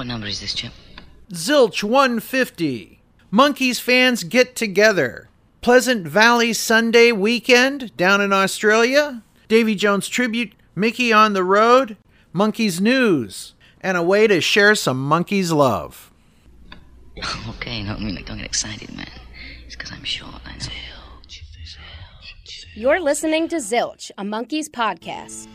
What number is this, Chip? Zilch 150. Monkees fans get together. Pleasant Valley Sunday weekend down in Australia. Davy Jones tribute, Micky on the road, Monkees news, and a way to share some Monkees love. okay, no, I mean, don't get excited, man. It's because I'm short. I know. You're listening to Zilch, a Monkees podcast.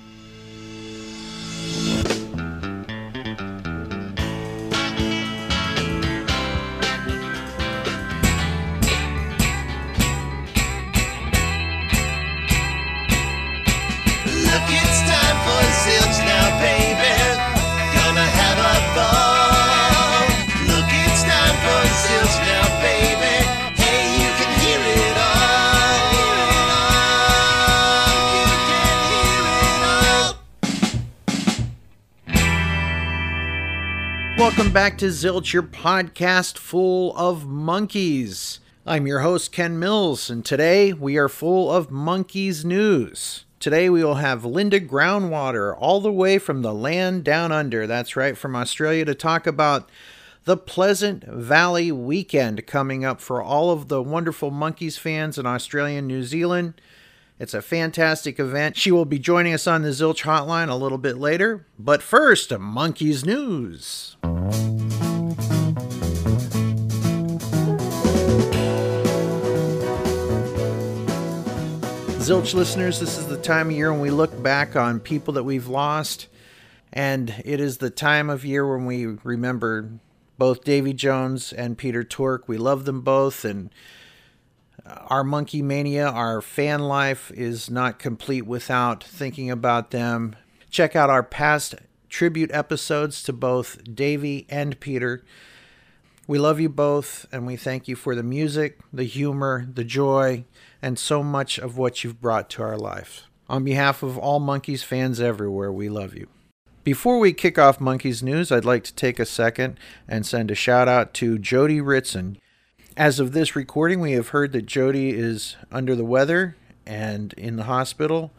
Welcome back to Zilch, your podcast full of monkeys. I'm your host, Ken Mills, and today we are full of Monkees news. Today we will have Linda Groundwater, all the way from the land down under. That's right, from Australia, to talk about the Pleasant Valley weekend coming up for all of the wonderful Monkees fans in Australia and New Zealand. It's a fantastic event. She will be joining us on the Zilch hotline a little bit later. But first, Monkees news. Zilch listeners, this is the time of year when we look back on people that we've lost. And it is the time of year when we remember both Davy Jones and Peter Tork. We love them both, and our Monkee mania, our fan life is not complete without thinking about them. Check out our past tribute episodes to both Davy and Peter. We love you both, and we thank you for the music, the humor, the joy, and so much of what you've brought to our life. On behalf of all Monkees fans everywhere, we love you. Before we kick off Monkees News, I'd like to take a second and send a shout out to Jody Ritson. As of this recording, we have heard that Jody is under the weather and in the hospital.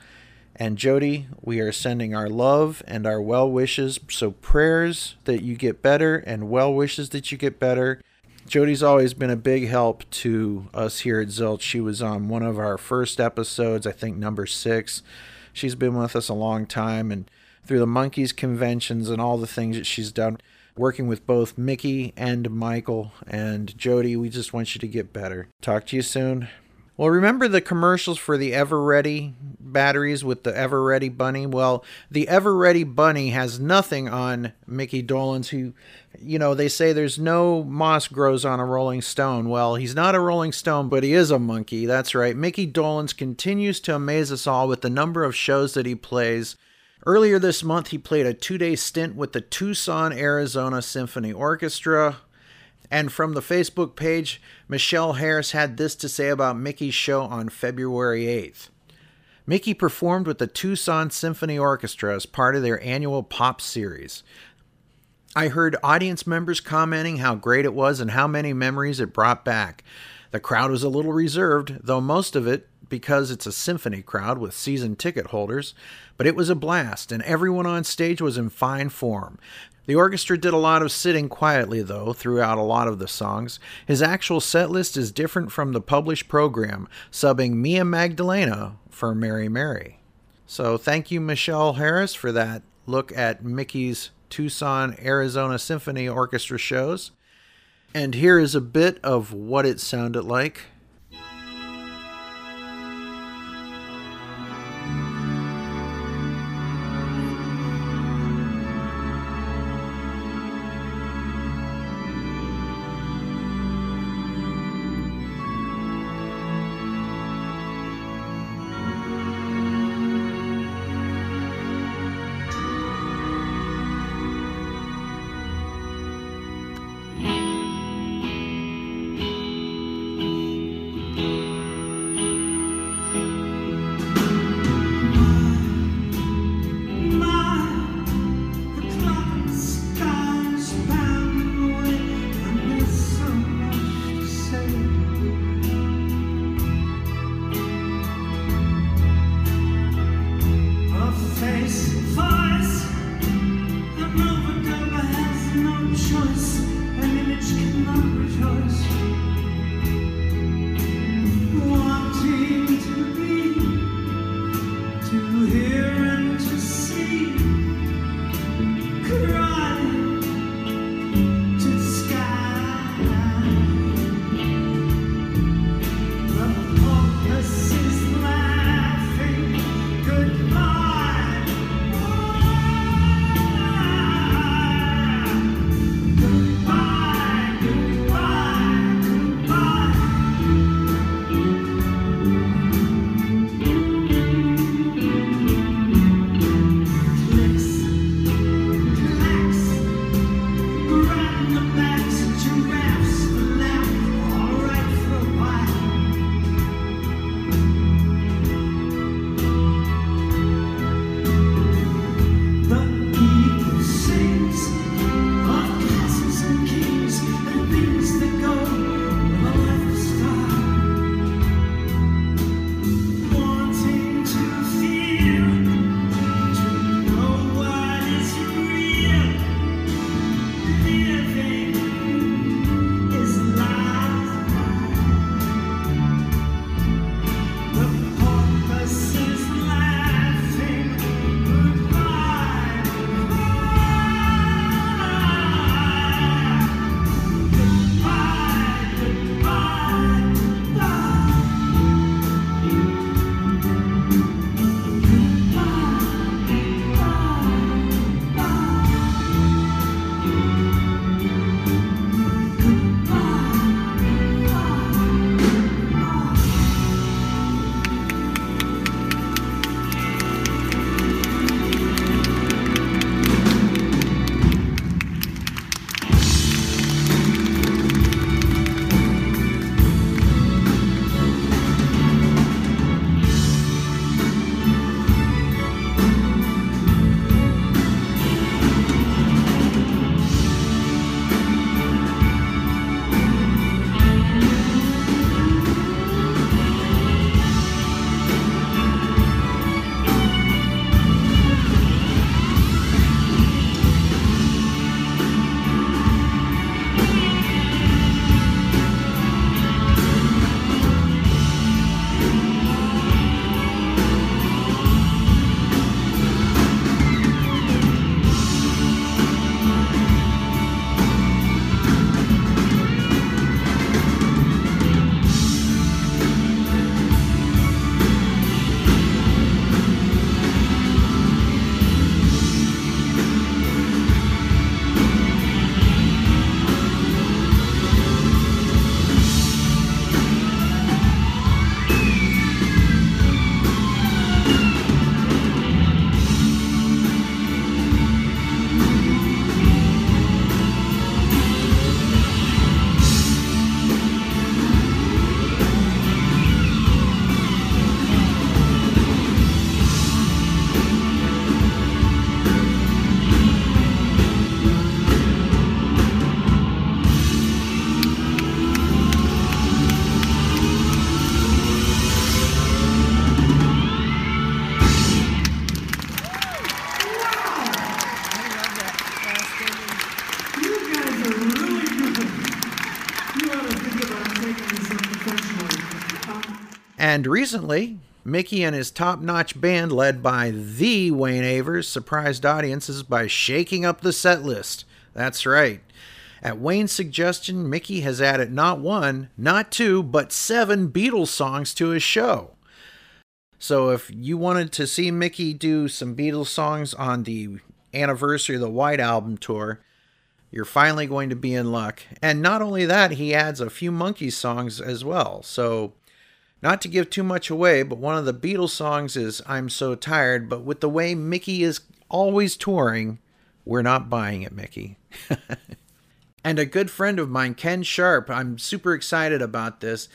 And Jody, we are sending our love and our well wishes. So, prayers that you get better and well wishes that you get better. Jody's always been a big help to us here at Zilch. She was on one of our first episodes, I think number six. She's been with us a long time and through the Monkees conventions and all the things that she's done, working with both Micky and Michael and Jody. We just want you to get better. Talk to you soon. Well, remember the commercials for the Eveready batteries with the Eveready bunny? Well, the Eveready bunny has nothing on Micky Dolenz, who, you know, they say there's no moss grows on a rolling stone. Well, he's not a rolling stone, but he is a Monkee. That's right. Micky Dolenz continues to amaze us all with the number of shows that he plays. Earlier this month, he played a two day stint with the Tucson, Arizona Symphony Orchestra. And from the Facebook page, Michelle Harris had this to say about Micky's show on February 8th. Micky performed with the Tucson Symphony Orchestra as part of their annual pop series. I heard audience members commenting how great it was and how many memories it brought back. The crowd was a little reserved, though most of it because it's a symphony crowd with season ticket holders, but it was a blast, and everyone on stage was in fine form. The orchestra did a lot of sitting quietly, though, throughout a lot of the songs. His actual set list is different from the published program, subbing Mia Magdalena for Mary Mary. So thank you, Michelle Harris, for that look at Micky's Tucson, Arizona Symphony Orchestra shows. And here is a bit of what it sounded like. And recently, Micky and his top notch band, led by the Wayne Avers, surprised audiences by shaking up the set list. That's right. At Wayne's suggestion, Micky has added not one, not two, but seven Beatles songs to his show. So if you wanted to see Micky do some Beatles songs on the anniversary of the White Album tour, you're finally going to be in luck. And not only that, he adds a few Monkees songs as well. So not to give too much away, but one of the Beatles songs is I'm So Tired, but with the way Micky is always touring, we're not buying it, Micky. and a good friend of mine, Ken Sharp, I'm super excited about this.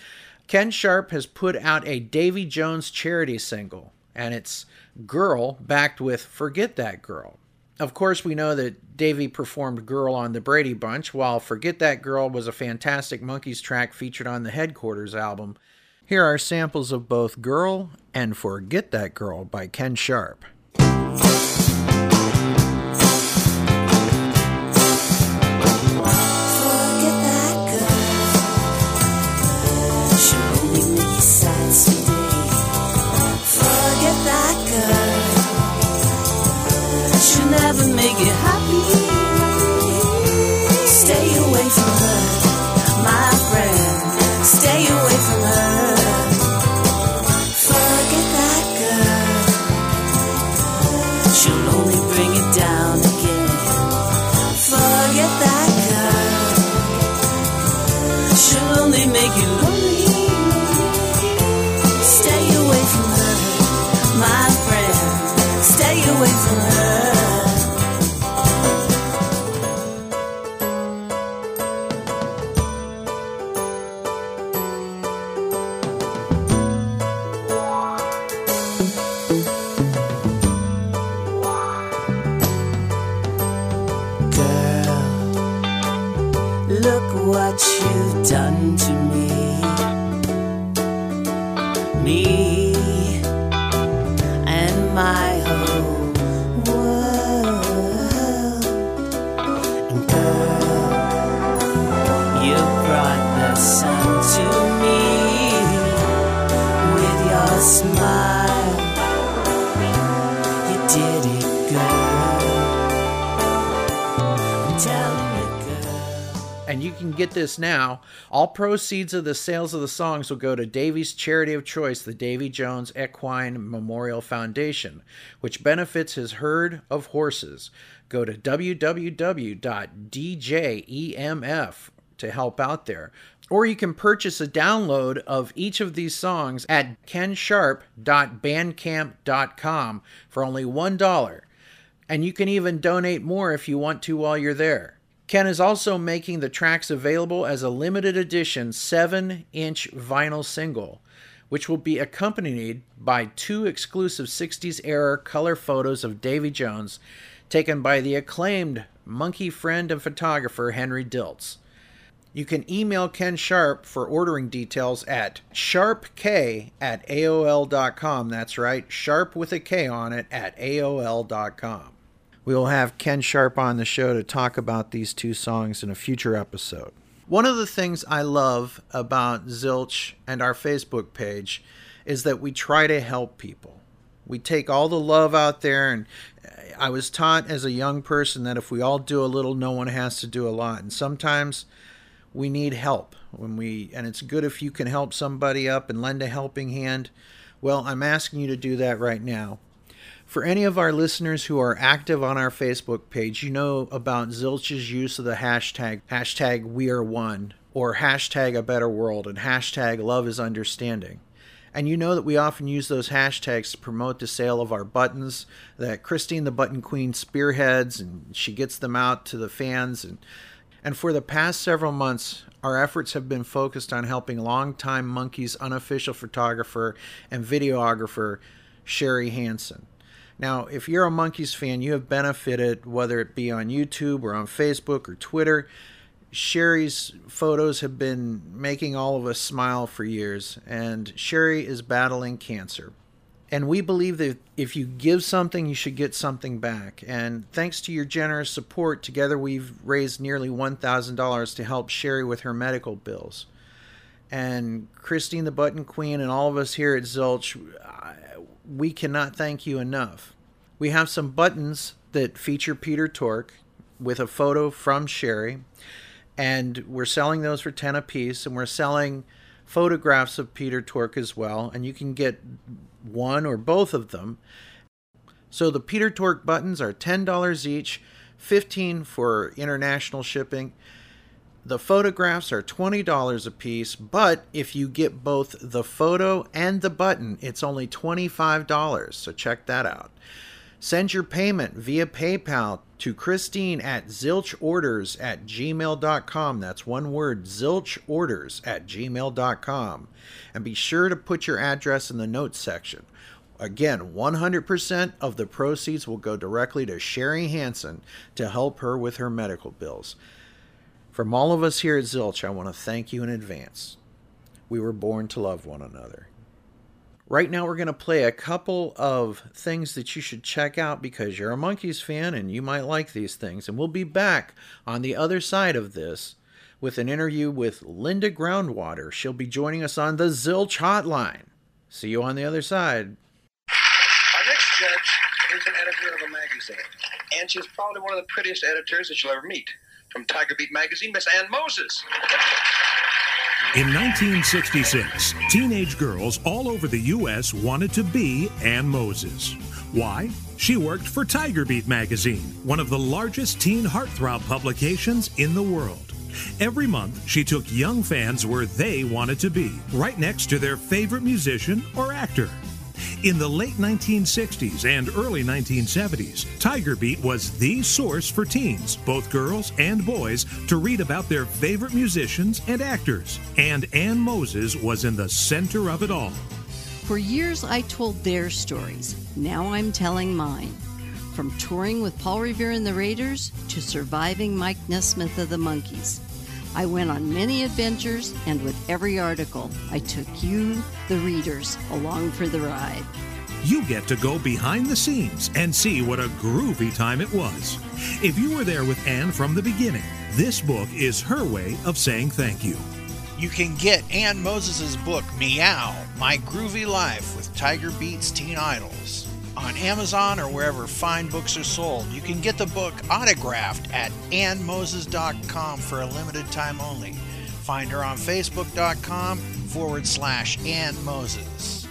Ken Sharp has put out a Davy Jones charity single, and it's Girl backed with Forget That Girl. Of course, we know that Davy performed Girl on the Brady Bunch, while Forget That Girl was a fantastic Monkees track featured on the Headquarters album. Here are samples of both Girl and Forget That Girl by Ken Sharp. Can get this now. All proceeds of the sales of the songs will go to Davy's charity of choice, the Davy Jones Equine Memorial Foundation, which benefits his herd of horses. Go to www.djemf to help out there. Or you can purchase a download of each of these songs at kensharp.bandcamp.com for only $1. And you can even donate more if you want to while you're there. Ken is also making the tracks available as a limited edition 7 inch vinyl single, which will be accompanied by two exclusive 60s era color photos of Davy Jones taken by the acclaimed Monkee friend and photographer Henry Diltz. You can email Ken Sharp for ordering details at sharpk at AOL.com. That's right, sharp with a K on it at AOL.com. We will have Ken Sharp on the show to talk about these two songs in a future episode. One of the things I love about Zilch and our Facebook page is that we try to help people. We take all the love out there, and I was taught as a young person that if we all do a little, no one has to do a lot. And sometimes we need help when we and it's good if you can help somebody up and lend a helping hand well i'm asking you to do that right now for any of our listeners who are active on our facebook page you know about zilch's use of the hashtag hashtag we are one or hashtag a better world and hashtag love is understanding and you know that we often use those hashtags to promote the sale of our buttons that christine the button queen spearheads and she gets them out to the fans and and for the past several months, our efforts have been focused on helping longtime Monkees unofficial photographer and videographer Sherry Hansen. Now, if you're a Monkees fan, you have benefited, whether it be on YouTube or on Facebook or Twitter. Sherry's photos have been making all of us smile for years, and Sherry is battling cancer. And we believe that if you give something, you should get something back. And thanks to your generous support, together we've raised nearly $1,000 to help Sherry with her medical bills. And Christine the Button Queen and all of us here at Zilch, we cannot thank you enough. We have some buttons that feature Peter Tork with a photo from Sherry, and we're selling those for 10 apiece, and we're selling photographs of Peter Tork as well, and you can get one or both of them. So the Peter Tork buttons are $10 each, 15 for international shipping. The photographs are $20 a piece, but if you get both the photo and the button, it's only $25. So check that out. Send your payment via PayPal to Christine at zilchorders at gmail.com. That's one word, zilchorders at gmail.com. And be sure to put your address in the notes section. Again, 100% of the proceeds will go directly to Sherry Hansen to help her with her medical bills. From all of us here at Zilch, I want to thank you in advance. We were born to love one another. Right now, we're going to play a couple of things that you should check out because you're a Monkees fan and you might like these things. And we'll be back on the other side of this with an interview with Linda Groundwater. She'll be joining us on the Zilch Hotline. See you on the other side. Our next judge is an editor of a magazine, and she's probably one of the prettiest editors that you'll ever meet. From Tiger Beat magazine, Miss Ann Moses. In 1966, teenage girls all over the U.S. wanted to be Ann Moses. Why? She worked for Tiger Beat magazine, one of the largest teen heartthrob publications in the world. Every month, she took young fans where they wanted to be, right next to their favorite musician or actor. In the late 1960s and early 1970s, Tiger Beat was the source for teens, both girls and boys, to read about their favorite musicians and actors. And Ann Moses was in the center of it all. For years, I told their stories. Now I'm telling mine. From touring with Paul Revere and the Raiders to surviving Mike Nesmith of the Monkees. I went on many adventures, and with every article, I took you, the readers, along for the ride. You get to go behind the scenes and see what a groovy time it was. If you were there with Anne from the beginning, this book is her way of saying thank you. You can get Ann Moses' book, Meow My Groovy Life with Tiger Beats Teen Idols on Amazon or wherever fine books are sold. You can get the book autographed at annmoses.com for a limited time only. Find her on facebook.com forward slash Ann Moses.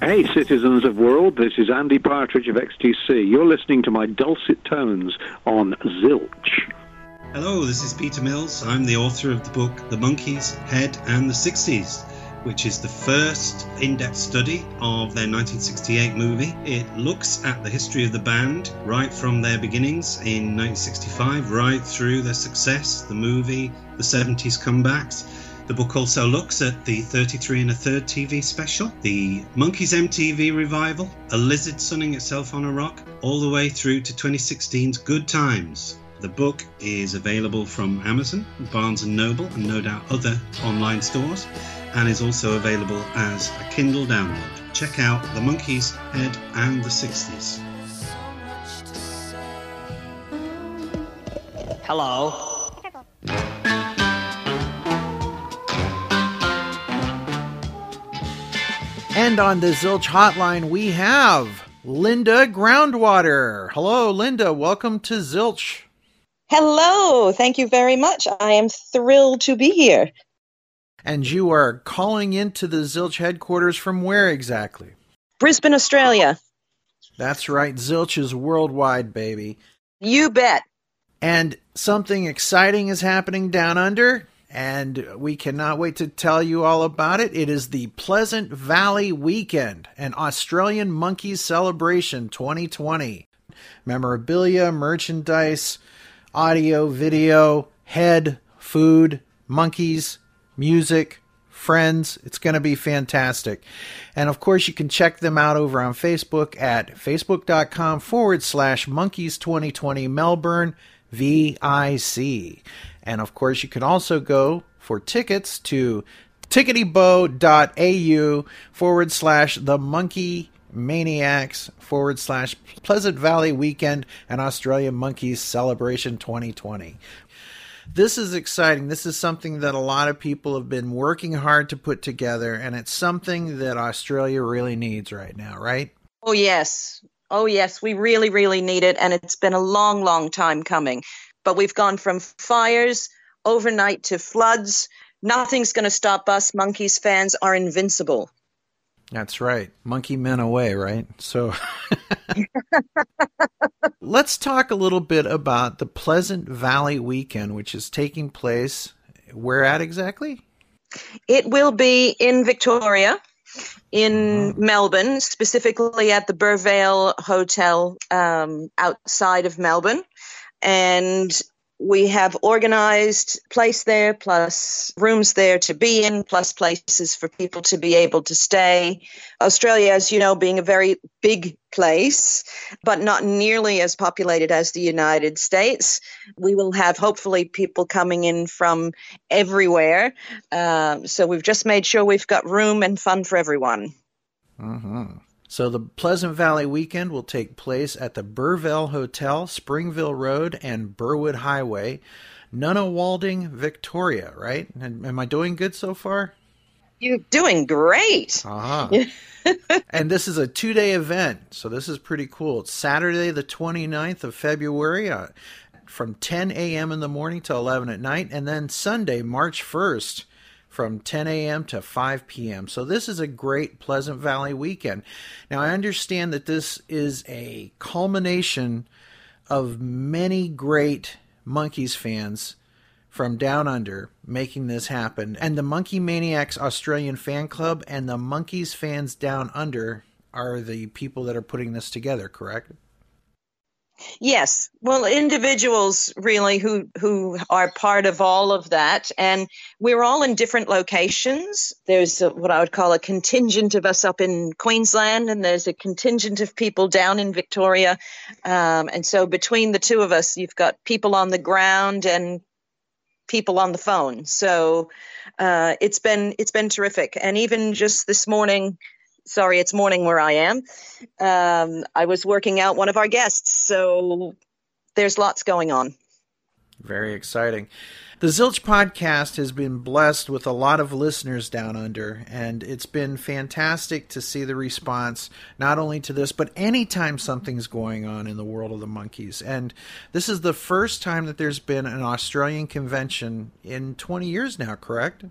Hey, citizens of world, this is Andy Partridge of XTC. You're listening to my dulcet tones on Zilch. Hello, this is Peter Mills. I'm the author of the book The Monkees, Head and the 60s, which is the first in depth study of their 1968 movie. It looks at the history of the band right from their beginnings in 1965 right through their success, the movie, the 70s comebacks. The book also looks at the 33 and a third TV special, the Monkees MTV revival, A Lizard Sunning Itself on a Rock, all the way through to 2016's Good Times. The book is available from Amazon, Barnes & Noble, and no doubt other online stores, and is also available as a Kindle download. Check out The Monkees, Head and the 60s. Hello. And on the Zilch hotline, we have Linda Groundwater. Hello, Linda. Welcome to Zilch. Hello. Thank you very much. I am thrilled to be here. And you are calling into the Zilch headquarters from where exactly? Brisbane, Australia. That's right. Zilch is worldwide, baby. You bet. And something exciting is happening down under, and we cannot wait to tell you all about it. It is the Pleasant Valley Weekend, an Australian Monkees celebration 2020. Memorabilia, merchandise, audio, video, head, food, Monkees, music, friends. It's going to be fantastic. And of course, you can check them out over on Facebook at facebook.com forward slash monkeys 2020 Melbourne VIC. And of course, you can also go for tickets to ticketybow.au forward slash the monkey maniacs forward slash Pleasant Valley Weekend and Australia Monkees Celebration 2020. This is exciting. This is something that a lot of people have been working hard to put together, and it's something that Australia really needs right now, right? Oh, yes. Oh, yes. We really, really need it. And it's been a long, long time coming. But we've gone from fires overnight to floods. Nothing's going to stop us. Monkees fans are invincible. That's right. Monkey men away, right? So let's talk a little bit about the Pleasant Valley weekend, which is taking place where at exactly? It will be in Victoria, in Melbourne, specifically at the Burvale Hotel um, outside of Melbourne. And we have organized place there plus rooms there to be in plus places for people to be able to stay. Australia as you know being a very big place but not nearly as populated as the united states we will have hopefully people coming in from everywhere. Um, so we've just made sure we've got room and fun for everyone. Uh-huh. So the Pleasant Valley weekend will take place at the Burvale Hotel, Springvale Road, and Burwood Highway, Nunawading, Victoria. Right? And am I doing good so far? You're doing great. Uh-huh. and this is a two-day event, so this is pretty cool. It's Saturday, the 29th of February, uh, from 10 a.m. in the morning to 11 at night, and then Sunday, March 1st from 10 a.m. to 5 p.m. So this is a great Pleasant Valley weekend. Now I understand that this is a culmination of many great Monkees fans from down under making this happen. And the Monkee Maniacs Australian fan club and the Monkees fans down under are the people that are putting this together, correct? Yes, well, individuals really who who are part of all of that, and we're all in different locations. There's a, what I would call a contingent of us up in Queensland, and there's a contingent of people down in Victoria, um, and so between the two of us, you've got people on the ground and people on the phone. So uh, it's been it's been terrific, and even just this morning sorry, it's morning where I am. Um, I was working out one of our guests, so there's lots going on. Very exciting. The Zilch podcast has been blessed with a lot of listeners down under, and it's been fantastic to see the response, not only to this, but anytime something's going on in the world of the Monkees. And this is the first time that there's been an Australian convention in 20 years now, correct?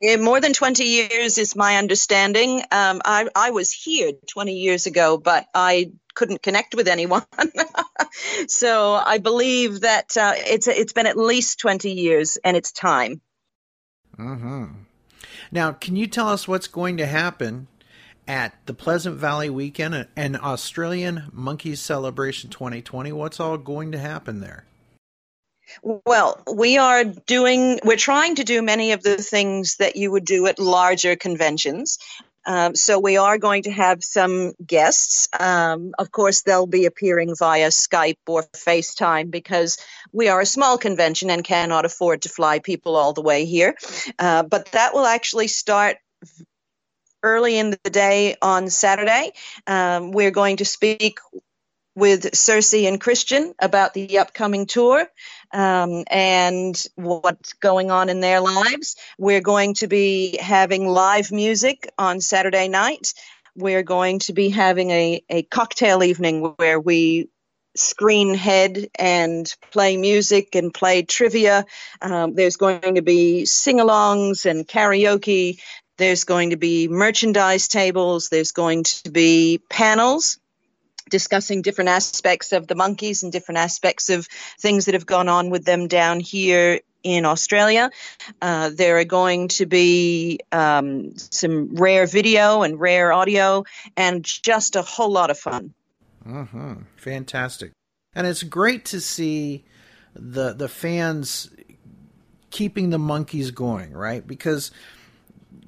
Yeah, more than 20 years is my understanding. Um, I, I was here 20 years ago, but I couldn't connect with anyone. so I believe that uh, it's it's been at least 20 years, and it's time. hmm Now, can you tell us what's going to happen at the Pleasant Valley Weekend and Australian Monkees Celebration 2020? What's all going to happen there? Well, we are doing, we're trying to do many of the things that you would do at larger conventions. Um, so we are going to have some guests. Um, of course, they'll be appearing via Skype or FaceTime because we are a small convention and cannot afford to fly people all the way here. Uh, but that will actually start early in the day on Saturday. Um, we're going to speak with Circe and Christian about the upcoming tour um, and what's going on in their lives. We're going to be having live music on Saturday night. We're going to be having a, a cocktail evening where we screen head and play music and play trivia. Um, there's going to be sing alongs and karaoke. There's going to be merchandise tables. There's going to be panels discussing different aspects of the Monkees and different aspects of things that have gone on with them down here in Australia. Uh, there are going to be um, some rare video and rare audio and just a whole lot of fun. hmm Fantastic. And it's great to see the the fans keeping the Monkees going, right? Because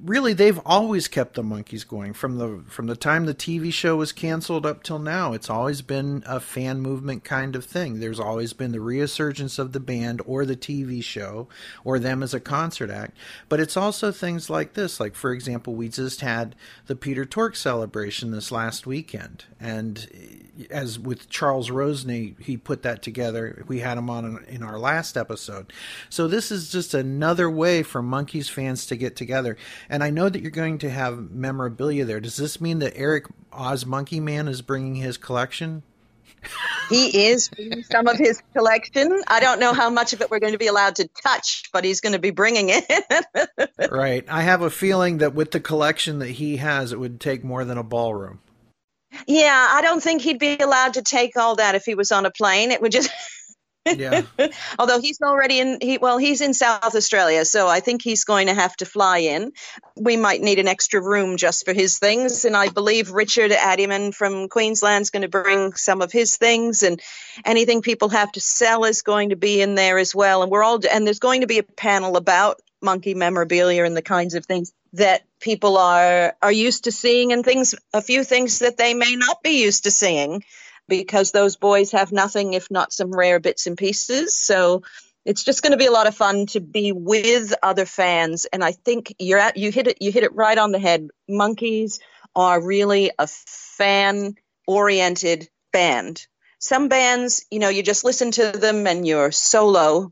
really they've always kept the Monkees going. From the from the time the TV show was canceled up till now it's always been a fan movement kind of thing. There's always been the resurgence of the band or the TV show or them as a concert act. But it's also things like this like for example we just had the Peter Tork celebration this last weekend. And eh, as with Charles Rosenay he put that together. We had him on in our last episode. So this is just another way for Monkees fans to get together and I know that you're going to have memorabilia there. Does this mean that Eric Oz Monkey Man is bringing his collection? He is bringing some of his collection. I don't know how much of it we're going to be allowed to touch, but he's going to be bringing it. right. I have a feeling that with the collection that he has, it would take more than a ballroom. yeah, I don't think he'd be allowed to take all that if he was on a plane. It would just. Yeah. Although he's already in, he well, he's in South Australia, so I think he's going to have to fly in. We might need an extra room just for his things, and I believe Richard Addyman from Queensland's going to bring some of his things, and anything people have to sell is going to be in there as well. And we're all, and there's going to be a panel about Monkee memorabilia and the kinds of things that people are are used to seeing, and things, a few things that they may not be used to seeing because those boys have nothing if not some rare bits and pieces. So it's just going to be a lot of fun to be with other fans and I think you're at you hit it you hit it right on the head. Monkees are really a fan oriented band. Some bands, you know, you just listen to them and you're solo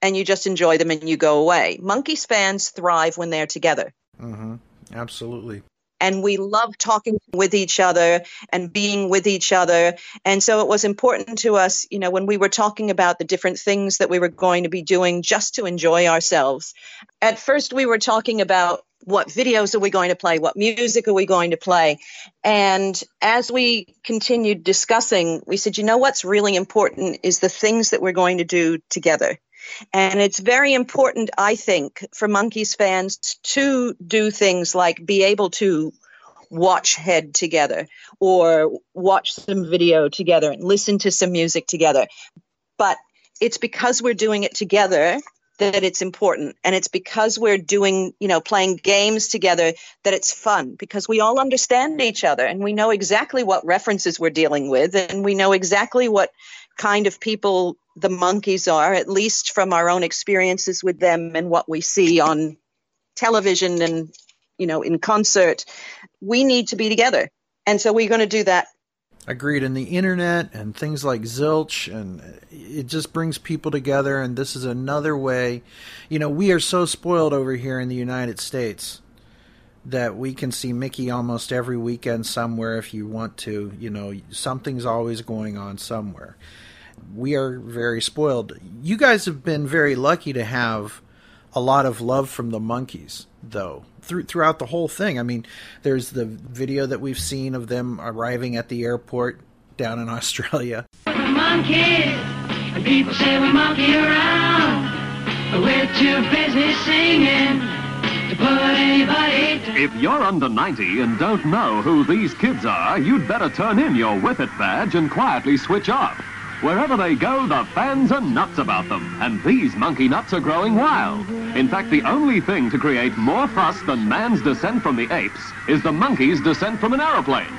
and you just enjoy them and you go away. Monkees fans thrive when they're together. Mm-hmm. Absolutely and we love talking with each other and being with each other. And so it was important to us, you know, when we were talking about the different things that we were going to be doing just to enjoy ourselves. At first, we were talking about what videos are we going to play? What music are we going to play? And as we continued discussing, we said, you know what's really important is the things that we're going to do together. And it's very important, I think, for Monkees fans to do things like be able to watch Head together or watch some video together and listen to some music together. But it's because we're doing it together that it's important and it's because we're doing you know playing games together that it's fun because we all understand each other and we know exactly what references we're dealing with and we know exactly what kind of people the Monkees are at least from our own experiences with them and what we see on television and you know in concert we need to be together and so we're going to do that Agreed. And the internet and things like Zilch, and it just brings people together. And this is another way. You know, we are so spoiled over here in the United States that we can see Micky almost every weekend somewhere if you want to. You know, something's always going on somewhere. We are very spoiled. You guys have been very lucky to have a lot of love from the Monkees, though, through, throughout the whole thing. I mean, there's the video that we've seen of them arriving at the airport down in Australia. We're monkeys, and people say we monkey around, but we're too busy singing to put anybody down. If you're under 90 and don't know who these kids are, you'd better turn in your Whip It badge and quietly switch off. Wherever they go, the fans are nuts about them, and these monkey nuts are growing wild. In fact, the only thing to create more fuss than man's descent from the apes is the monkey's descent from an aeroplane.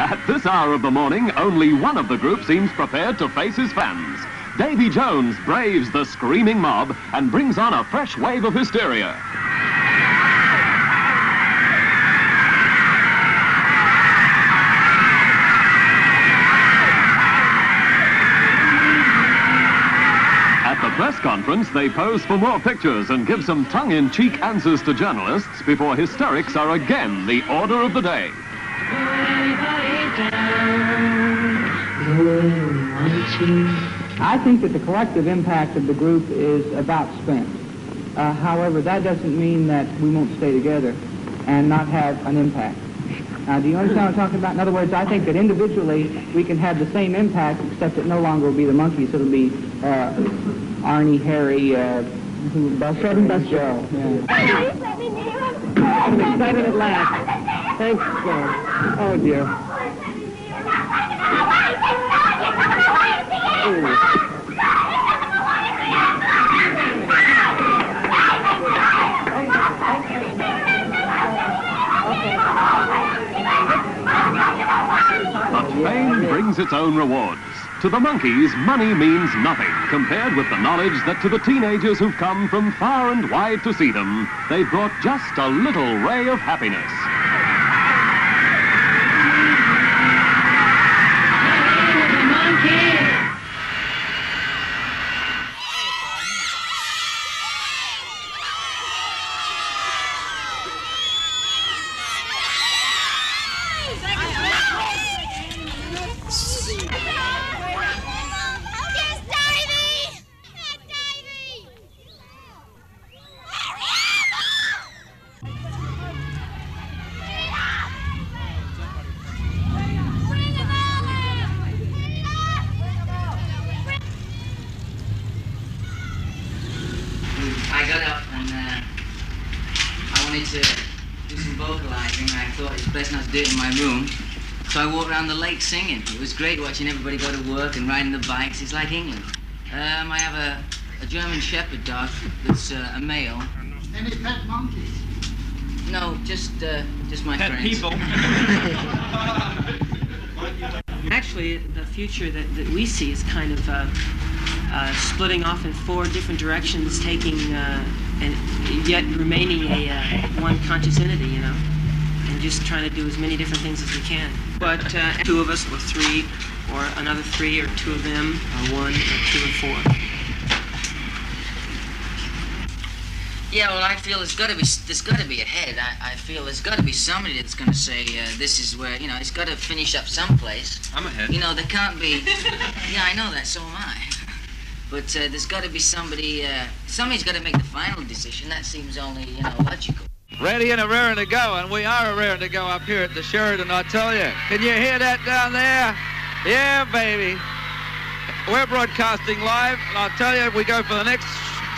At this hour of the morning, only one of the group seems prepared to face his fans. Davy Jones braves the screaming mob and brings on a fresh wave of hysteria. Conference, they pose for more pictures and give some tongue-in-cheek answers to journalists before hysterics are again the order of the day. I think that the collective impact of the group is about spent. Uh, however, that doesn't mean that we won't stay together and not have an impact. Now, do you understand what I'm talking about? In other words, I think that individually we can have the same impact, except it no longer will be the Monkees. It'll be uh, Arnie, Harry, uh, who, Buster, and Joe. Yeah. I'm excited at last. Thanks, God. Oh, dear. But fame brings its own rewards. To the Monkees, money means nothing compared with the knowledge that to the teenagers who've come from far and wide to see them, they've brought just a little ray of happiness. I wanted to do some vocalizing. I thought it was best not to do it in my room. So I walked around the lake singing. It was great watching everybody go to work and riding the bikes. It's like England. Um, I have a, a German Shepherd dog that's uh, a male. Any pet monkeys? No, just uh, just my Pet friends. people. Actually, the future that, that we see is kind of uh, uh, splitting off in four different directions, taking uh, and yet remaining a uh, one conscious entity, you know, and just trying to do as many different things as we can. But uh, two of us, or three, or another three, or two of them, or one, or two, or four. Yeah, well, I feel there's got to be there's got to be a head. I, I feel there's got to be somebody that's going to say uh, this is where you know it's got to finish up someplace. I'm ahead. You know, there can't be. yeah, I know that. So am I. But uh, there's got to be somebody. Uh, somebody's got to make the final decision. That seems only you know logical. Ready and a raring to go, and we are a raring to go up here at the Sheridan, I tell you. Can you hear that down there? Yeah, baby. We're broadcasting live, and I'll tell you, we go for the next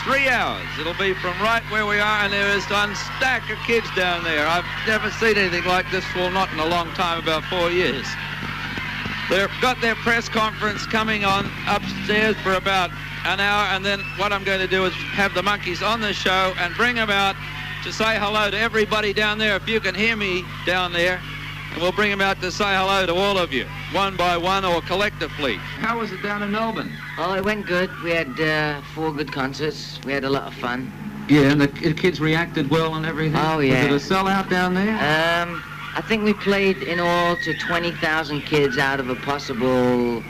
three hours. It'll be from right where we are, and there is a stack of kids down there. I've never seen anything like this, well, not in a long time, about four years. They've got their press conference coming on upstairs for about an hour, and then what I'm going to do is have the Monkees on the show and bring them out to say hello to everybody down there. If you can hear me down there, and we'll bring them out to say hello to all of you, one by one or collectively. How was it down in Melbourne? Oh, it went good. We had uh, four good concerts. We had a lot of fun. Yeah, and the kids reacted well and everything. Oh, yeah. Was it a sellout down there? Um, I think we played in all to 20,000 kids out of a possible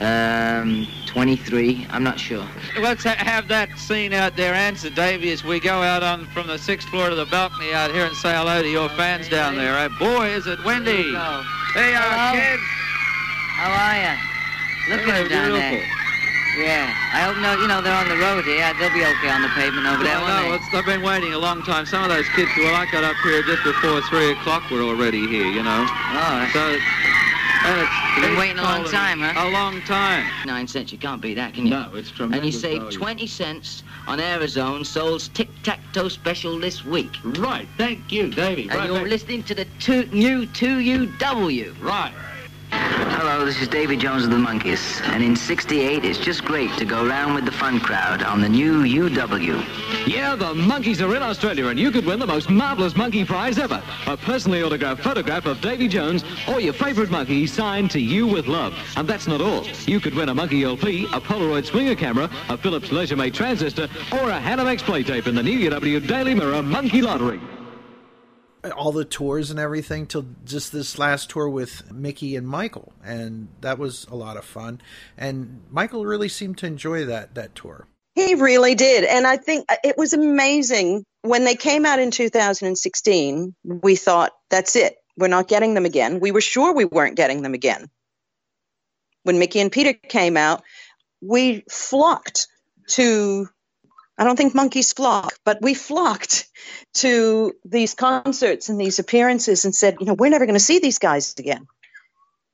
um, 23. I'm not sure. Let's ha- have that scene out there answered, Davy, as we go out on from the sixth floor to the balcony out here and say hello to your fans down there. Eh? Boy, is it windy. Hey, you are, Hello. kids. How are you? Look at Hello, them down beautiful. there. Yeah. I hope no, you know, they're on the road here. They'll be okay on the pavement over there, Well, won't no, they? it's, they've been waiting a long time. Some of those kids, well, I got up here just before 3 o'clock, were already here, you know. Oh, So, You've been waiting a long time, huh? A long time. Nine cents, you can't beat that, can you? No, it's tremendous. And you saved value. 20 cents on Arizona Soul's Tic Tac Toe special this week. Right, thank you, Davy. And Right you're listening to the two, new 2UW. Right. Hello, this is Davy Jones of the Monkees. And in 68, it's just great to go round with the fun crowd on the new UW. Yeah, the Monkees are in Australia, and you could win the most marvelous Monkee prize ever. A personally autographed photograph of Davy Jones or your favorite Monkee signed to you with love. And that's not all. You could win a Monkee LP, a Polaroid swinger camera, a Philips Leisure-Mate transistor, or a Hanimex play tape in the new UW Daily Mirror Monkee Lottery. All the tours and everything till just this last tour with Micky and Michael, and that was a lot of fun. And Michael really seemed to enjoy that that tour. He really did. And I think uh, it was amazing when they came out in 2016. We thought, that's it. We're not getting them again. We were sure we weren't getting them again. When Micky and Peter came out, we flocked to, I don't think monkeys flock, but we flocked to these concerts and these appearances and said, you know, we're never going to see these guys again.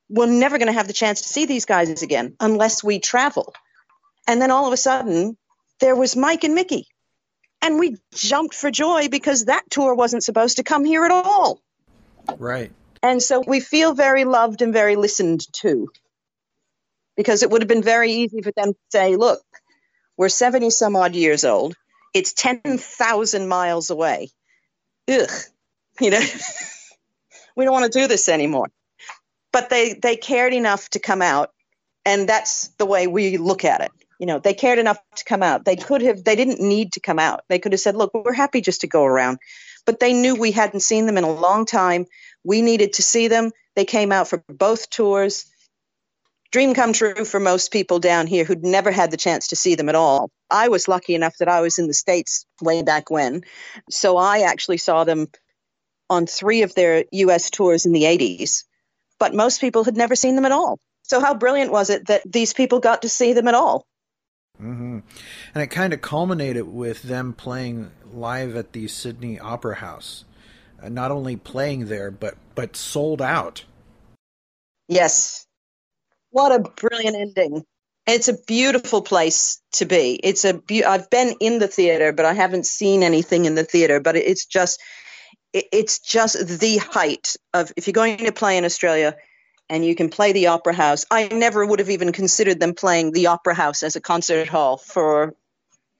We're never going to have the chance to see these guys again unless we travel. And then all of a sudden, there was Mike and Micky. And we jumped for joy because that tour wasn't supposed to come here at all. Right. And so we feel very loved and very listened to. Because it would have been very easy for them to say, look, we're 70 some odd years old. It's 10,000 miles away. Ugh. You know, we don't want to do this anymore. But they, they cared enough to come out. And that's the way we look at it. You know, they cared enough to come out. They could have, they didn't need to come out. They could have said, look, we're happy just to go around. But they knew we hadn't seen them in a long time. We needed to see them. They came out for both tours. Dream come true for most people down here who'd never had the chance to see them at all. I was lucky enough that I was in the States way back when. So I actually saw them on three of their US tours in the 80s. But most people had never seen them at all. So how brilliant was it that these people got to see them at all? Mm-hmm. And it kind of culminated with them playing live at the Sydney Opera House. Uh, not only playing there, but but sold out. Yes. What a brilliant ending. It's a beautiful place to be. It's a be- I've been in the theater, but I haven't seen anything in the theater, but it's just it's just the height of if you're going to play in Australia and you can play the opera house. I never would have even considered them playing the opera house as a concert hall for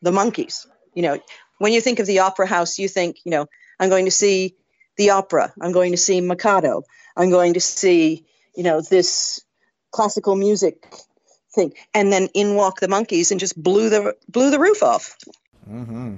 the Monkees. You know, when you think of the opera house, you think, you know, I'm going to see the opera. I'm going to see Mikado. I'm going to see, you know, this classical music thing. And then in walk the Monkees and just blew the blew the roof off. hmm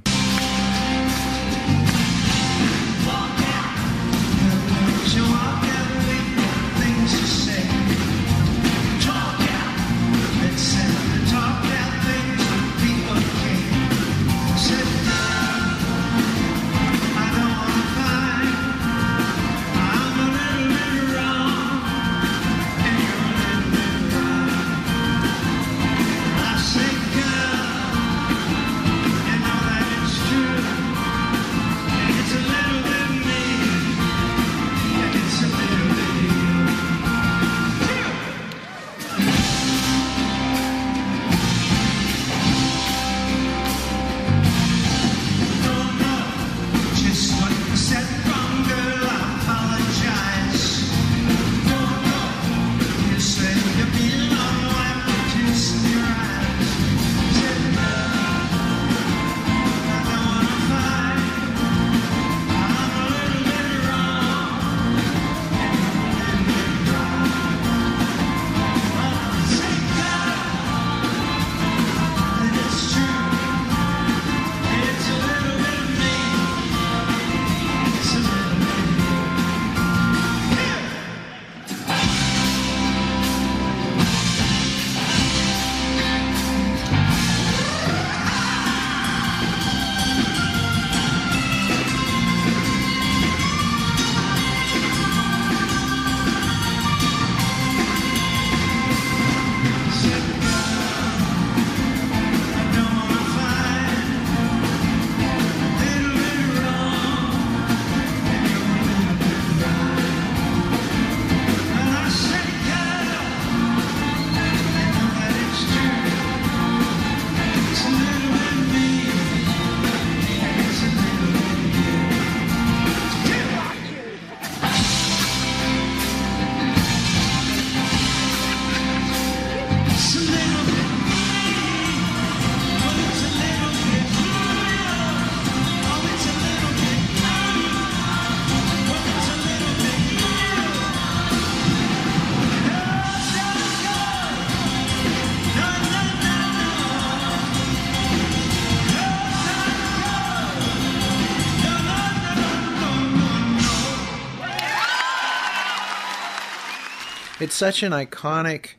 It's such an iconic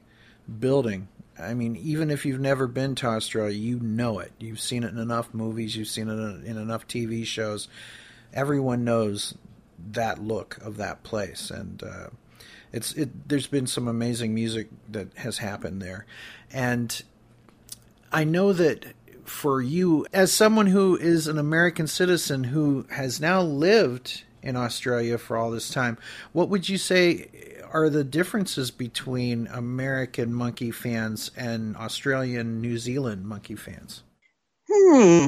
building. I mean, even if you've never been to Australia, you know it. You've seen it in enough movies, you've seen it in, enough TV shows. Everyone knows that look of that place, and uh, it's it. There's been some amazing music that has happened there, and I know that for you, as someone who is an American citizen who has now lived in Australia for all this time, what would you say are the differences between American Monkee fans and Australian, New Zealand Monkee fans? Hmm.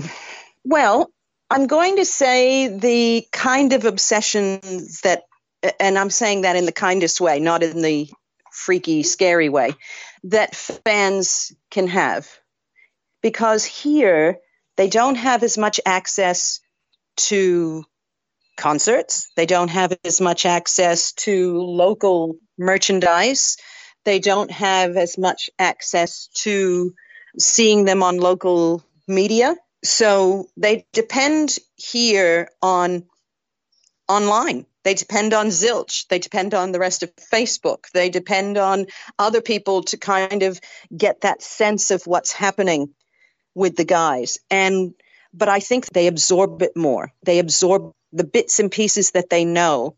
Well, I'm going to say the kind of obsession that, and I'm saying that in the kindest way, not in the freaky, scary way, that fans can have. Because here, they don't have as much access to concerts, they don't have as much access to local merchandise, they don't have as much access to seeing them on local media. So they depend here on online. They depend on Zilch. They depend on the rest of Facebook. They depend on other people to kind of get that sense of what's happening with the guys. And but I think they absorb it more. They absorb the bits and pieces that they know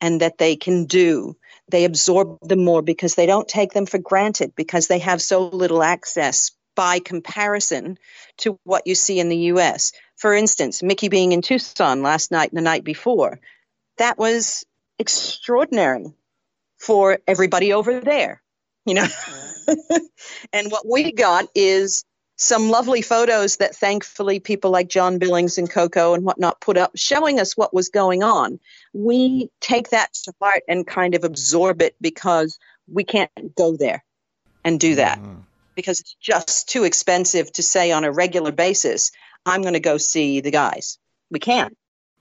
and that they can do. They absorb them more because they don't take them for granted because they have so little access by comparison to what you see in the US. For instance, Micky being in Tucson last night and the night before, that was extraordinary for everybody over there, you know. and what we got is some lovely photos that thankfully people like John Billings and Coco and whatnot put up showing us what was going on. We take that to heart and kind of absorb it because we can't go there and do that mm-hmm. because it's just too expensive to say on a regular basis, I'm going to go see the guys. We can't.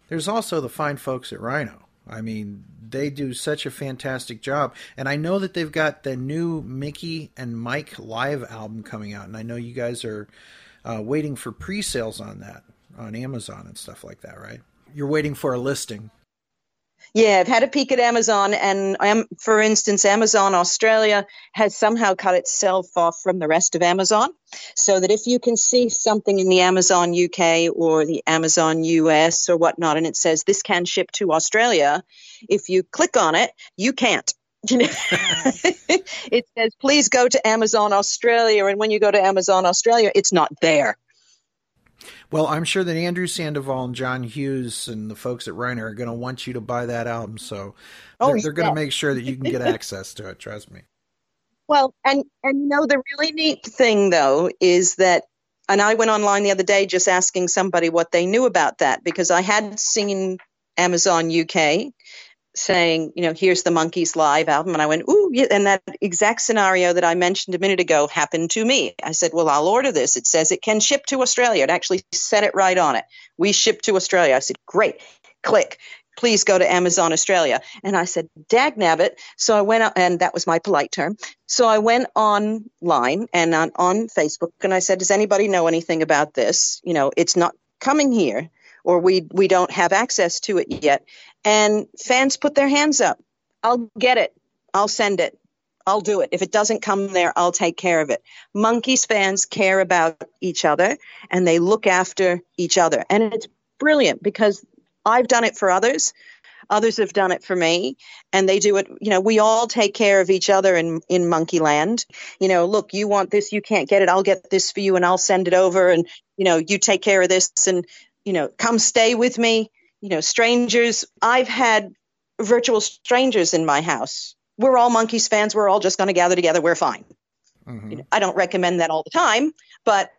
There's also the fine folks at Rhino. I mean, they do such a fantastic job. And I know that they've got the new Micky and Mike live album coming out. And I know you guys are uh, waiting for pre sales on that on Amazon and stuff like that, right? You're waiting for a listing. Yeah, I've had a peek at Amazon, and um, for instance, Amazon Australia has somehow cut itself off from the rest of Amazon, so that if you can see something in the Amazon UK or the Amazon US or whatnot, and it says this can ship to Australia, if you click on it, you can't. It says please go to Amazon Australia, and when you go to Amazon Australia, it's not there. Well, I'm sure that Andrew Sandoval and John Hughes and the folks at Rhino are going to want you to buy that album. So Oh, they're, they're going to make sure that you can get access to it. Trust me. Well, and and you know the really neat thing though is that and I went online the other day just asking somebody what they knew about that because I had seen Amazon UK saying, you know, here's the Monkees live album and I went, "Ooh, yeah." and that exact scenario that I mentioned a minute ago happened to me. I said, "Well, I'll order this. It says it can ship to Australia." It actually said it right on it. We ship to Australia. I said, "Great." Click please go to Amazon Australia. And I said, dag nabbit. So I went, and that was my polite term. So I went online and on, on Facebook and I said, does anybody know anything about this? You know, it's not coming here or we, we don't have access to it yet. And fans put their hands up. I'll get it. I'll send it. I'll do it. If it doesn't come there, I'll take care of it. Monkees fans care about each other and they look after each other. And it's brilliant because I've done it for others. Others have done it for me, and they do it. You know, we all take care of each other in in Monkeeland. You know, look, you want this, you can't get it. I'll get this for you, and I'll send it over. And you know, you take care of this, and you know, come stay with me. You know, strangers. I've had virtual strangers in my house. We're all Monkees fans. We're all just going to gather together. We're fine. Mm-hmm. You know, I don't recommend that all the time, but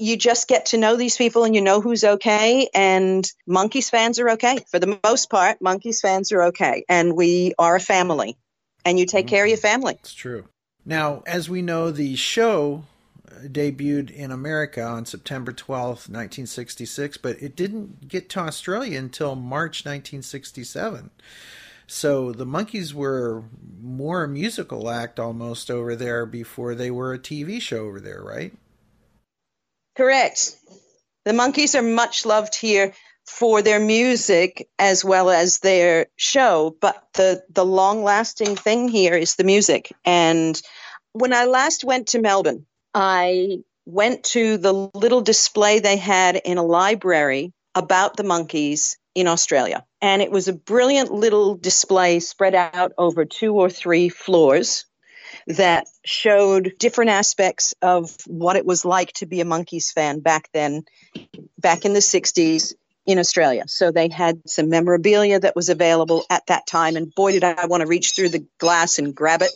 you just get to know these people and you know who's okay and Monkees fans are okay for the most part Monkees fans are okay and we are a family and you take mm-hmm. care of your family it's true now as we know the show debuted in america on september 12th 1966 but it didn't get to australia until march 1967 so the Monkees were more a musical act almost over there before they were a tv show over there right correct the Monkees are much loved here for their music as well as their show. But the, the long lasting thing here is the music. And when I last went to Melbourne, I went to the little display they had in a library about the Monkees in Australia. And it was a brilliant little display spread out over two or three floors that showed different aspects of what it was like to be a Monkees fan back then, back in the 60s in Australia. So they had some memorabilia that was available at that time. And boy, did I want to reach through the glass and grab it.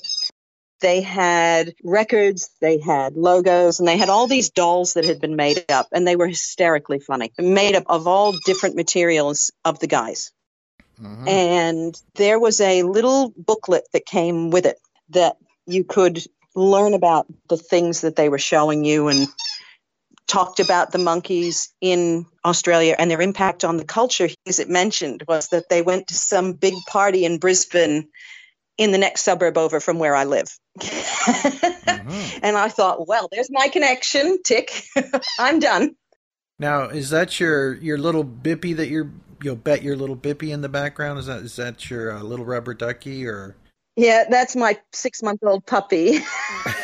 They had records, they had logos, and they had all these dolls that had been made up, and they were hysterically funny, made up of all different materials of the guys. Mm-hmm. And there was a little booklet that came with it that you could learn about the things that they were showing you and talked about the Monkees in Australia and their impact on the culture. As it mentioned, was that they went to some big party in Brisbane in the next suburb over from where I live. and I thought, well, there's my connection. Tick. I'm done. Now, is that your your little bippy that you're you'll bet your little bippy in the background? Is that is that your uh, little rubber ducky or? Yeah, that's my six month old puppy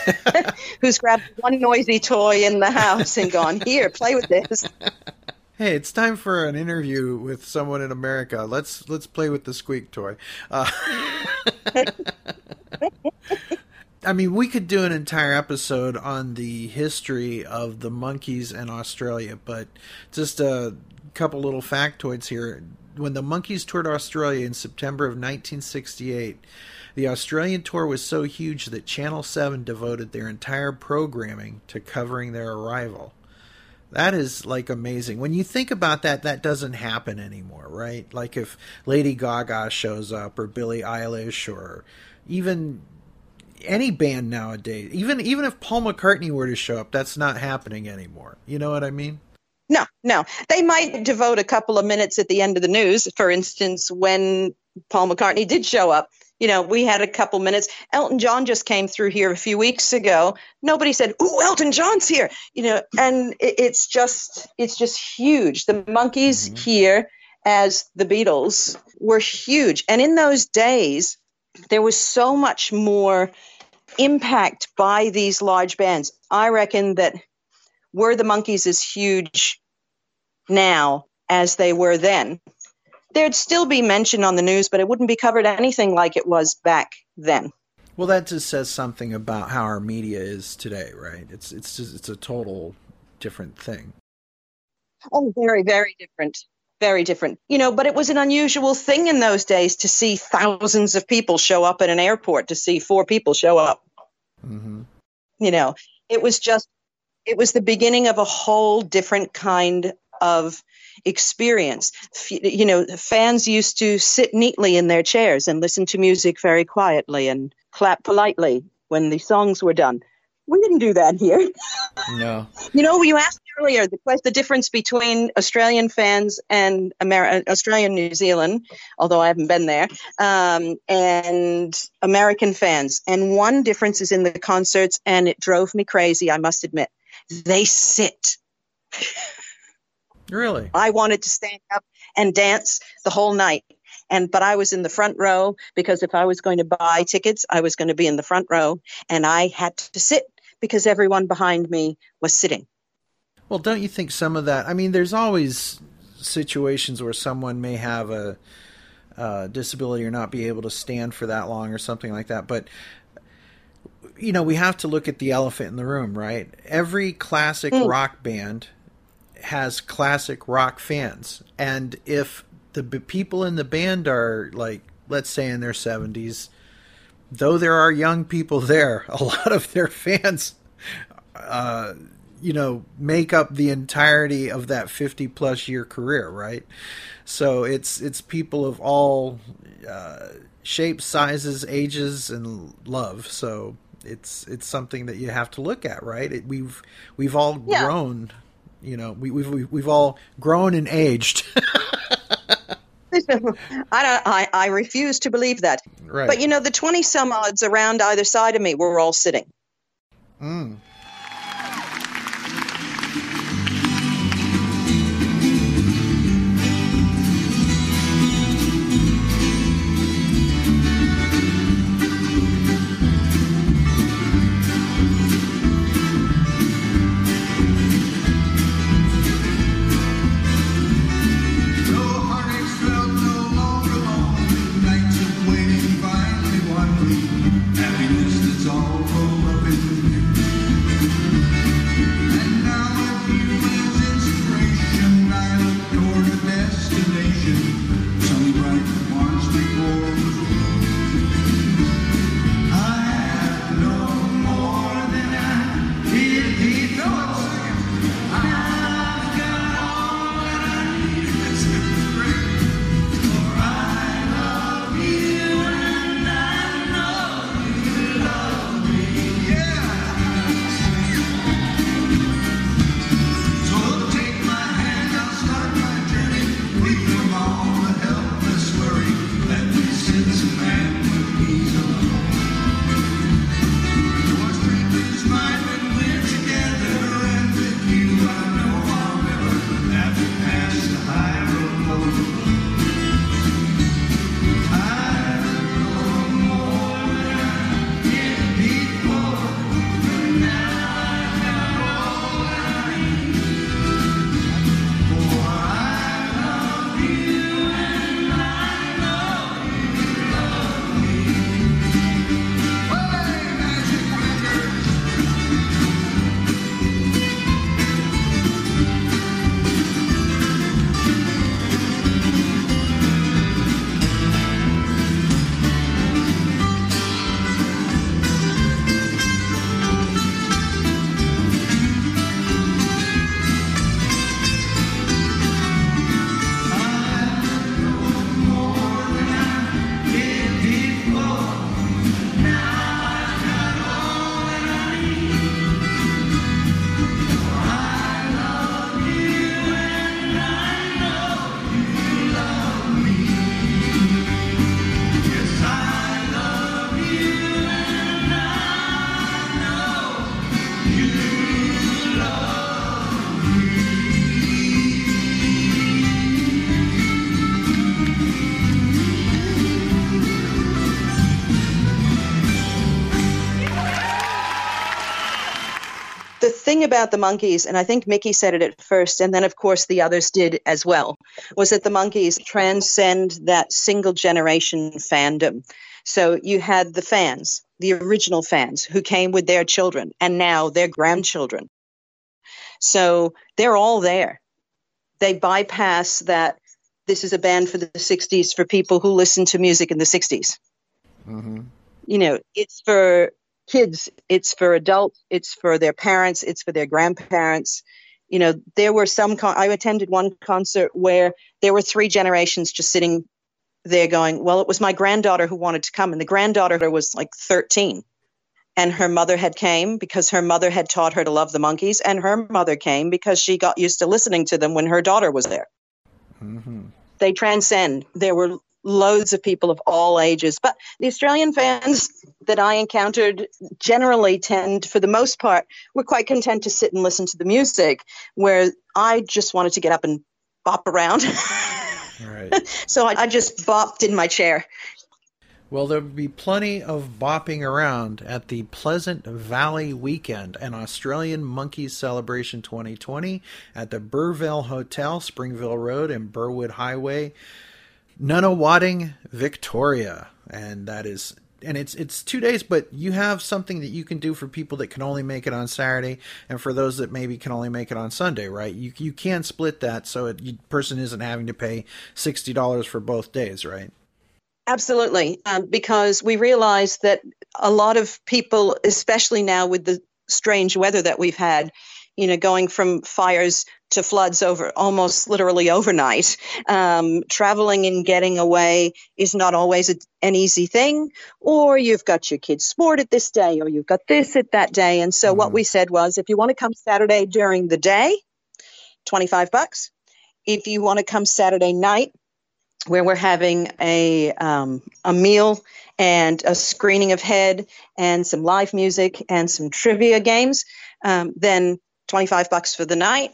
who's grabbed one noisy toy in the house and gone, here, play with this. Hey, it's time for an interview with someone in America. Let's let's play with the squeak toy. Uh, I mean, we could do an entire episode on the history of the Monkees in Australia, but just a couple little factoids here. When the Monkees toured Australia in September of 1968, the Australian tour was so huge that Channel 7 devoted their entire programming to covering their arrival. That is like amazing. When you think about that, that doesn't happen anymore, right? Like if Lady Gaga shows up or Billie Eilish or even any band nowadays, even even if Paul McCartney were to show up, that's not happening anymore. You know what I mean? No, no. They might devote a couple of minutes at the end of the news, for instance, when Paul McCartney did show up. You know, we had a couple minutes. Elton John just came through here a few weeks ago. Nobody said, "Ooh, Elton John's here." You know, and it, it's just it's just huge. The Monkees mm-hmm. here as the Beatles were huge. And in those days, there was so much more impact by these large bands. I reckon that were the Monkees as huge now as they were then, there'd still be mention on the news, but it wouldn't be covered anything like it was back then. Well, that just says something about how our media is today, right? It's it's just, it's a total different thing. Oh, very, very different. Very different. You know, but it was an unusual thing in those days to see thousands of people show up at an airport, to see four people show up. Mm-hmm. You know, it was just, it was the beginning of a whole different kind of experience. F- You know, fans used to sit neatly in their chairs and listen to music very quietly and clap politely when the songs were done. We didn't do that here. No. You know, you asked earlier the the difference between Australian fans and Amer- Australian New Zealand, although I haven't been there, um, and American fans. And one difference is in the concerts, and it drove me crazy. I must admit, they sit. Really? I wanted to stand up and dance the whole night. And but I was in the front row because if I was going to buy tickets, I was going to be in the front row and I had to sit because everyone behind me was sitting. Well, don't you think some of that? I mean, there's always situations where someone may have a, uh disability or not be able to stand for that long or something like that. But you know, we have to look at the elephant in the room, right? Every classic Mm. rock band has classic rock fans, and if the b- people in the band are like, let's say, in their 70s, though there are young people there, a lot of their fans, uh, you know, make up the entirety of that 50 plus year career, right? So it's it's people of all uh, shapes, sizes, ages, and love. So it's it's something that you have to look at, right? It, we've we've all Yeah. grown, you know, we, we've we've we've all grown and aged. I don't. I, I refuse to believe that. Right. But you know, the twenty some odds around either side of me were all sitting. Mm. Thing about the Monkees, and I think Mickey said it at first, and then of course the others did as well, was that the Monkees transcend that single generation fandom. So you had the fans, the original fans who came with their children and now their grandchildren. So they're all there. They bypass that this is a band for the 60s for people who listen to music in the 60s. Mm-hmm. You know, it's for kids, it's for adults, it's for their parents, it's for their grandparents. You know, there were some, con- I attended one concert where there were three generations just sitting there going, Well, it was my granddaughter who wanted to come, and the granddaughter was like 13. And her mother had came because her mother had taught her to love the Monkees, and her mother came because she got used to listening to them when her daughter was there. Mm-hmm. They transcend. There were loads of people of all ages, but the Australian fans that I encountered generally tend, for the most part, were quite content to sit and listen to the music, where I just wanted to get up and bop around. Right. so I, I just bopped in my chair. Well, there'll be plenty of bopping around at the Pleasant Valley Weekend, an Australian Monkees Celebration 2020 at the Burvale Hotel, Springvale Road and Burwood Highway, Nunawading, Victoria. And that is and it's it's two days, but you have something that you can do for people that can only make it on Saturday, and for those that maybe can only make it on Sunday, right? You you can split that, so a person isn't having to pay sixty dollars for both days, right? Absolutely, um, because we realize that a lot of people, especially now with the strange weather that we've had, you know, going from fires to floods over almost literally overnight. Um, traveling and getting away is not always a, an easy thing, or you've got your kids' sport at this day, or you've got this at that day. And so, what we said was if you want to come Saturday during the day, 25 bucks. If you want to come Saturday night, where we're having a um, a meal and a screening of Head and some live music and some trivia games, um, then 25 bucks for the night.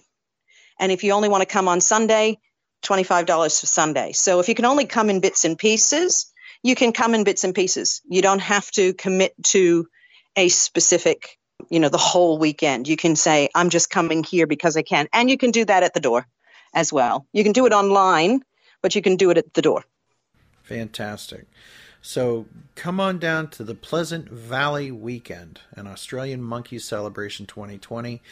And if you only want to come on Sunday, $25 for Sunday. So if you can only come in bits and pieces, you can come in bits and pieces. You don't have to commit to a specific, you know, the whole weekend. You can say, I'm just coming here because I can. And you can do that at the door as well. You can do it online, but you can do it at the door. Fantastic. So come on down to the Pleasant Valley Weekend, an Australian Monkee Celebration 2020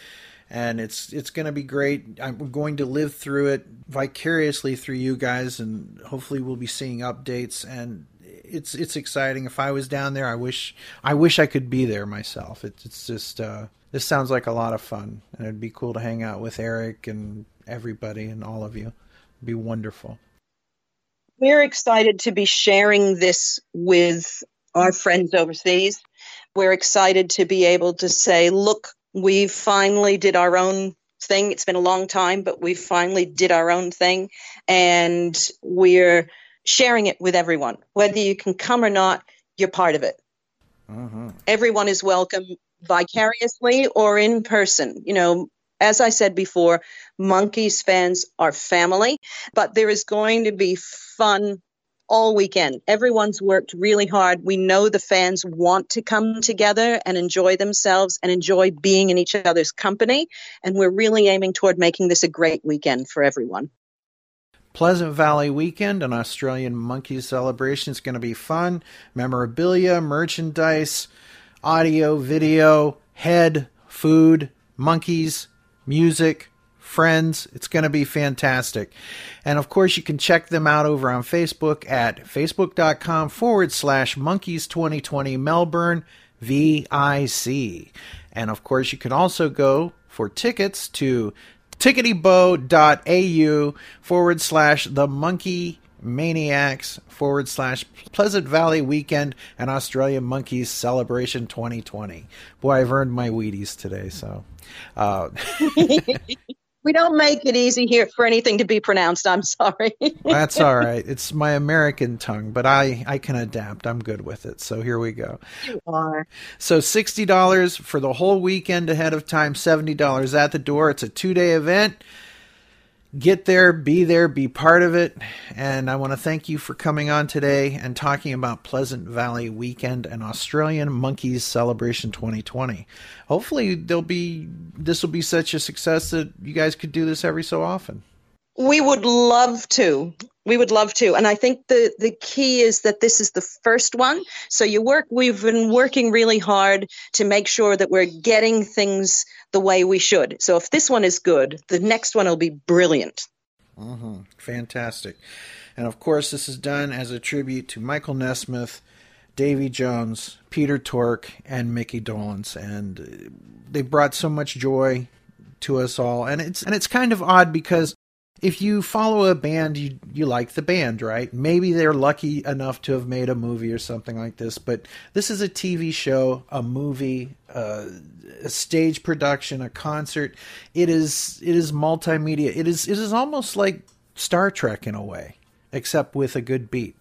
and it's it's going to be great. I'm going to live through it vicariously through you guys, and hopefully we'll be seeing updates. And it's it's exciting. If I was down there, I wish I wish I could be there myself. It's it's just uh, this sounds like a lot of fun, and it'd be cool to hang out with Eric and everybody and all of you. It'd be wonderful. We're excited to be sharing this with our friends overseas. We're excited to be able to say, look, we finally did our own thing. It's been a long time, but we finally did our own thing. And we're sharing it with everyone. Whether you can come or not, you're part of it. Mm-hmm. Everyone is welcome vicariously or in person. You know, as I said before, Monkees fans are family, but there is going to be fun all weekend. Everyone's worked really hard. We know the fans want to come together and enjoy themselves and enjoy being in each other's company. And we're really aiming toward making this a great weekend for everyone. Pleasant Valley Weekend, an Australian Monkee celebration. It's going to be fun. Memorabilia, merchandise, audio, video, head, food, Monkees, music, friends. It's going to be fantastic. And of course, you can check them out over on Facebook at facebook.com forward slash monkees 2020 Melbourne VIC. And of course, you can also go for tickets to ticketybow.au forward slash the monkee maniacs forward slash pleasant valley weekend and australian Monkees celebration 2020 boy i've earned my wheaties today so uh, we don't make it easy here for anything to be pronounced. I'm sorry. that's all right. It's my American tongue, but I I can adapt. I'm good with it. So here we go. You are. So sixty dollars for the whole weekend ahead of time. Seventy dollars at the door. It's a two day event. Get there, be there, be part of it. And I want to thank you for coming on today and talking about Pleasant Valley Weekend and Australian Monkees Celebration 2020. Hopefully, there'll be this will be such a success that you guys could do this every so often. We would love to. We would love to. And I think the, the key is that this is the first one. So you work we've been working really hard to make sure that we're getting things the way we should. So if this one is good, the next one will be brilliant. Mm-hmm. Fantastic. And of course, this is done as a tribute to Michael Nesmith, Davy Jones, Peter Tork, and Micky Dolenz. And they brought so much joy to us all. And it's and it's kind of odd because if you follow a band, you you like the band, right? Maybe they're lucky enough to have made a movie or something like this, but this is a TV show, a movie, uh, a stage production, a concert. It is it is multimedia. It is it is almost like Star Trek in a way, except with a good beat.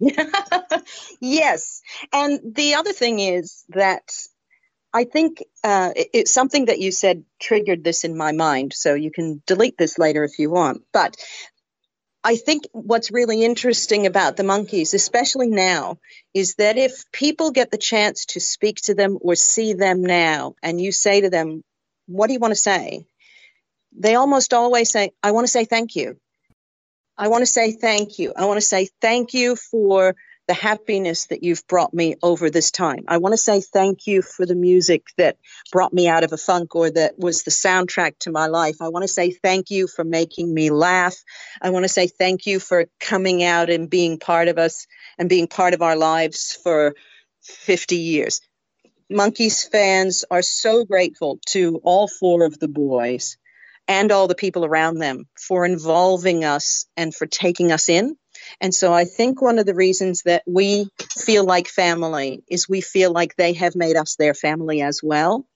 yes. And the other thing is that I think uh, it- it's something that you said triggered this in my mind. So you can delete this later if you want. But I think what's really interesting about the Monkees, especially now, is that if people get the chance to speak to them or see them now, and you say to them, What do you want to say? They almost always say, I want to say thank you. I want to say thank you. I want to say thank you for the happiness that you've brought me over this time. I want to say thank you for the music that brought me out of a funk or that was the soundtrack to my life. I want to say thank you for making me laugh. I want to say thank you for coming out and being part of us and being part of our lives for 50 years. Monkees fans are so grateful to all four of the boys and all the people around them for involving us and for taking us in. And so I think one of the reasons that we feel like family is we feel like they have made us their family as well.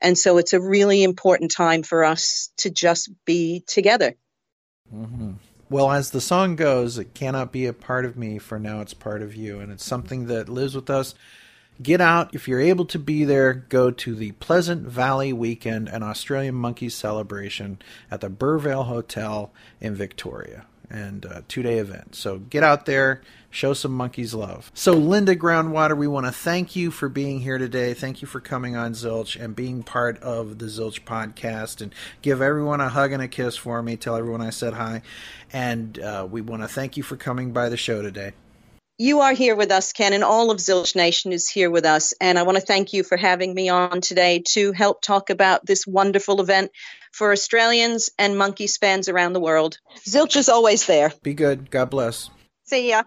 And so it's a really important time for us to just be together. hmm Well, as the song goes, it cannot be a part of me, for now it's part of you. And it's something that lives with us. Get out. If you're able to be there, go to the Pleasant Valley Weekend and Australian Monkees Celebration at the Burvale Hotel in Victoria. And a two day event. So get out there, show some Monkees love. So, Linda Groundwater, we want to thank you for being here today. Thank you for coming on Zilch and being part of the Zilch podcast. And give everyone a hug and a kiss for me. Tell everyone I said hi. And uh, we want to thank you for coming by the show today. You are here with us, Ken, and all of Zilch Nation is here with us. And I want to thank you for having me on today to help talk about this wonderful event for Australians and Monkees fans around the world. Zilch is always there. Be good. God bless. See ya.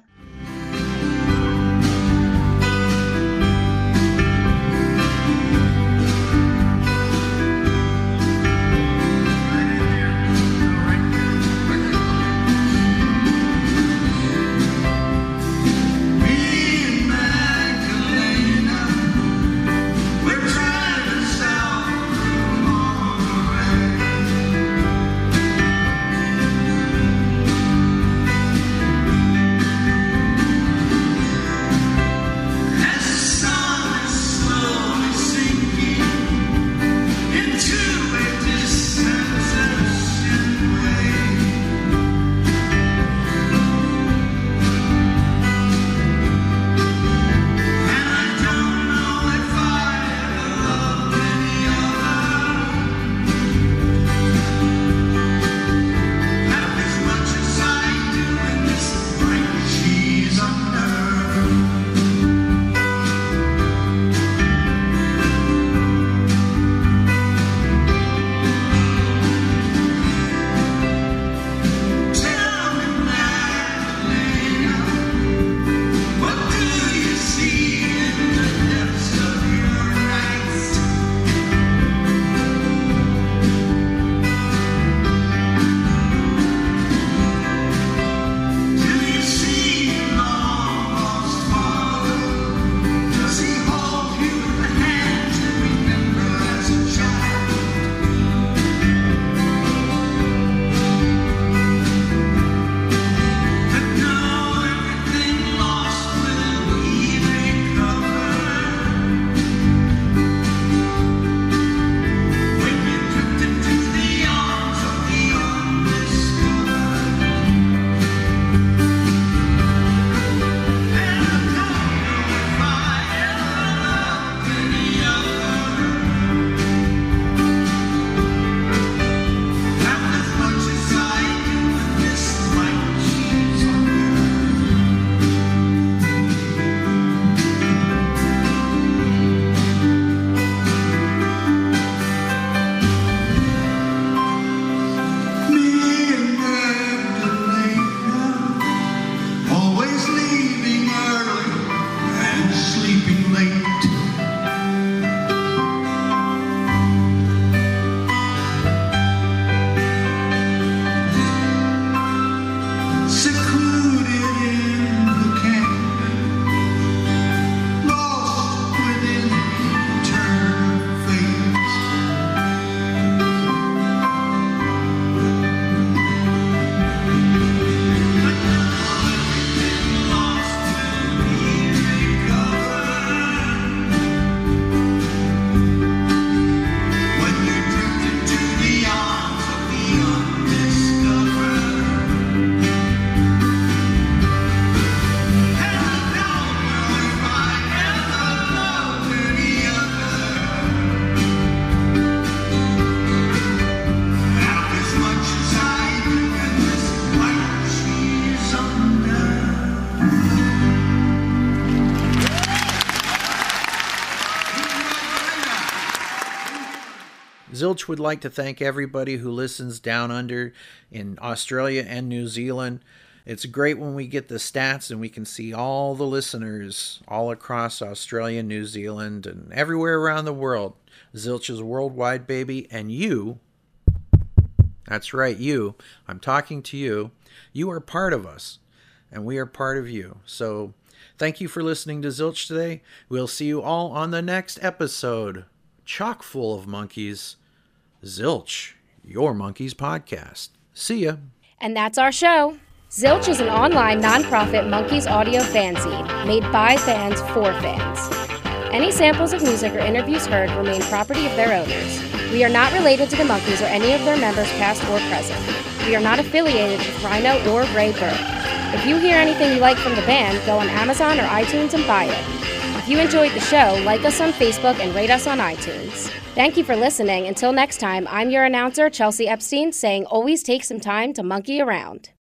Would like to thank everybody who listens down under in Australia and New Zealand. It's great when we get the stats and we can see all the listeners all across Australia, New Zealand, and everywhere around the world. Zilch is worldwide baby, and you, that's right, you, I'm talking to you, you are part of us, and we are part of you. So thank you for listening to Zilch today. We'll see you all on the next episode. Chock full of monkees. Zilch, your monkees podcast. See ya. And that's our show. Zilch is an online nonprofit monkees audio fanzine made by fans for fans. Any samples of music or interviews heard remain property of their owners. We are not related to the Monkees or any of their members, past or present. We are not affiliated with Rhino or Raybert. If you hear anything you like from the band, go on Amazon or iTunes and buy it. You enjoyed the show, like us on Facebook and rate us on iTunes. Thank you for listening. Until next time, I'm your announcer, Chelsea Epstein, saying always take some time to monkey around.